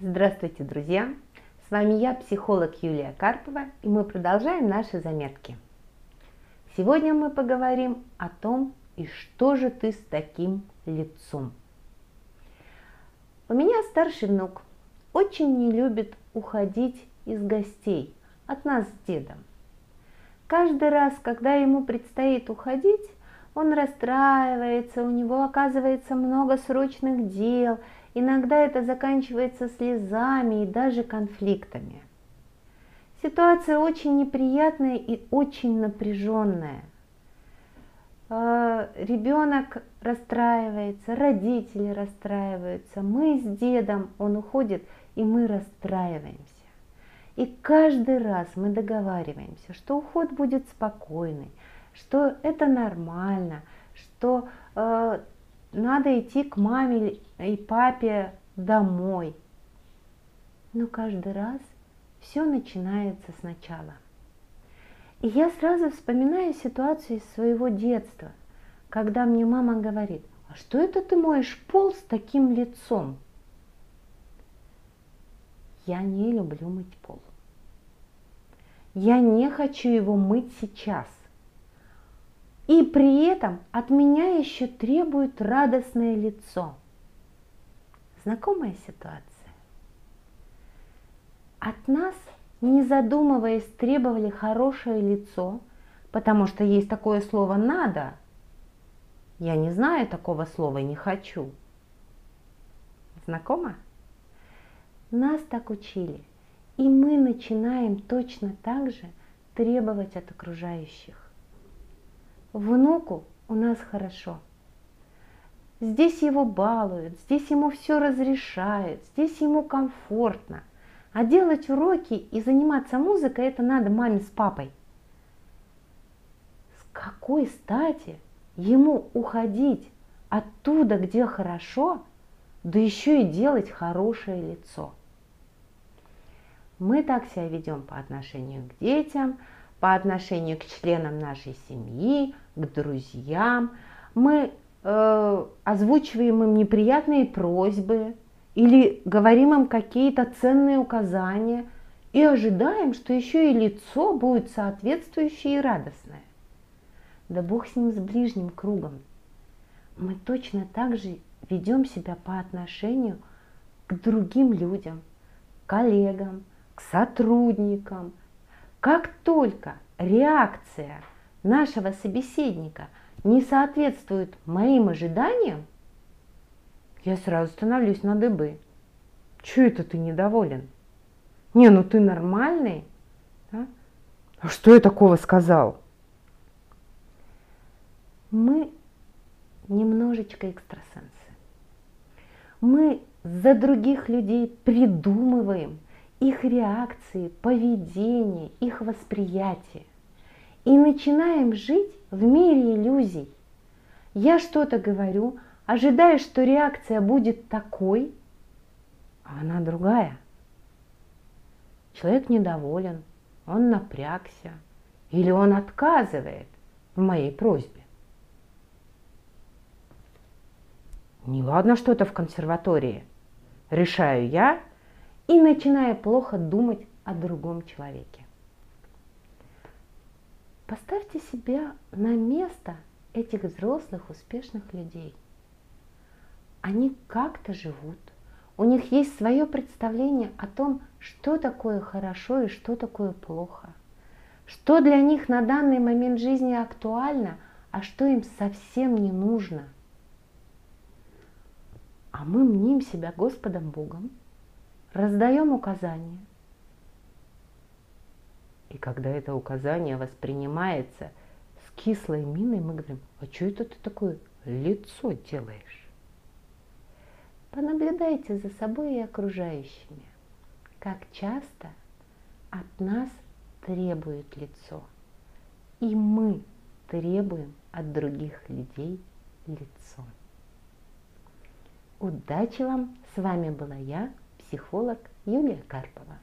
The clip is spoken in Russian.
Здравствуйте, друзья! С вами я, психолог Юлия Карпова, и мы продолжаем наши заметки. Сегодня мы поговорим о том, и что же ты с таким лицом. У меня старший внук очень не любит уходить из гостей от нас с дедом. Каждый раз, когда ему предстоит уходить, он расстраивается, у него оказывается много срочных дел, иногда это заканчивается слезами и даже конфликтами. Ситуация очень неприятная и очень напряженная. А, Ребенок расстраивается, родители расстраиваются, мы с дедом, он уходит, и мы расстраиваемся. И каждый раз мы договариваемся, что уход будет спокойный, что это нормально, что э, надо идти к маме и папе домой. Но каждый раз все начинается сначала. И я сразу вспоминаю ситуацию из своего детства, когда мне мама говорит, а что это ты моешь пол с таким лицом? Я не люблю мыть пол. Я не хочу его мыть сейчас. И при этом от меня еще требуют радостное лицо. Знакомая ситуация. От нас, не задумываясь, требовали хорошее лицо, потому что есть такое слово «надо». Я не знаю такого слова «не хочу». Знакомо? Нас так учили, и мы начинаем точно так же требовать от окружающих. Внуку у нас хорошо. Здесь его балуют, здесь ему все разрешают, здесь ему комфортно. А делать уроки и заниматься музыкой это надо маме с папой. С какой стати ему уходить оттуда, где хорошо, да еще и делать хорошее лицо? Мы так себя ведем по отношению к детям, по отношению к членам нашей семьи, к друзьям. Мы э, озвучиваем им неприятные просьбы или говорим им какие-то ценные указания и ожидаем, что еще и лицо будет соответствующее и радостное. Да Бог с ним, с ближним кругом. Мы точно так же ведем себя по отношению к другим людям, коллегам, к сотрудникам. Как только реакция нашего собеседника не соответствует моим ожиданиям, я сразу становлюсь на дыбы. Че это ты недоволен? Не, ну ты нормальный. Да? А что я такого сказал? Мы немножечко экстрасенсы. Мы за других людей придумываем их реакции, поведение, их восприятие и начинаем жить в мире иллюзий. Я что-то говорю, ожидая, что реакция будет такой, а она другая. Человек недоволен, он напрягся или он отказывает в моей просьбе. Не ладно что-то в консерватории. Решаю я и начинаю плохо думать о другом человеке. Поставьте себя на место этих взрослых успешных людей. Они как-то живут, у них есть свое представление о том, что такое хорошо и что такое плохо, что для них на данный момент жизни актуально, а что им совсем не нужно. А мы мним себя Господом Богом, раздаем указания – и когда это указание воспринимается с кислой миной, мы говорим, а что это ты такое лицо делаешь? Понаблюдайте за собой и окружающими, как часто от нас требует лицо. И мы требуем от других людей лицо. Удачи вам! С вами была я, психолог Юлия Карпова.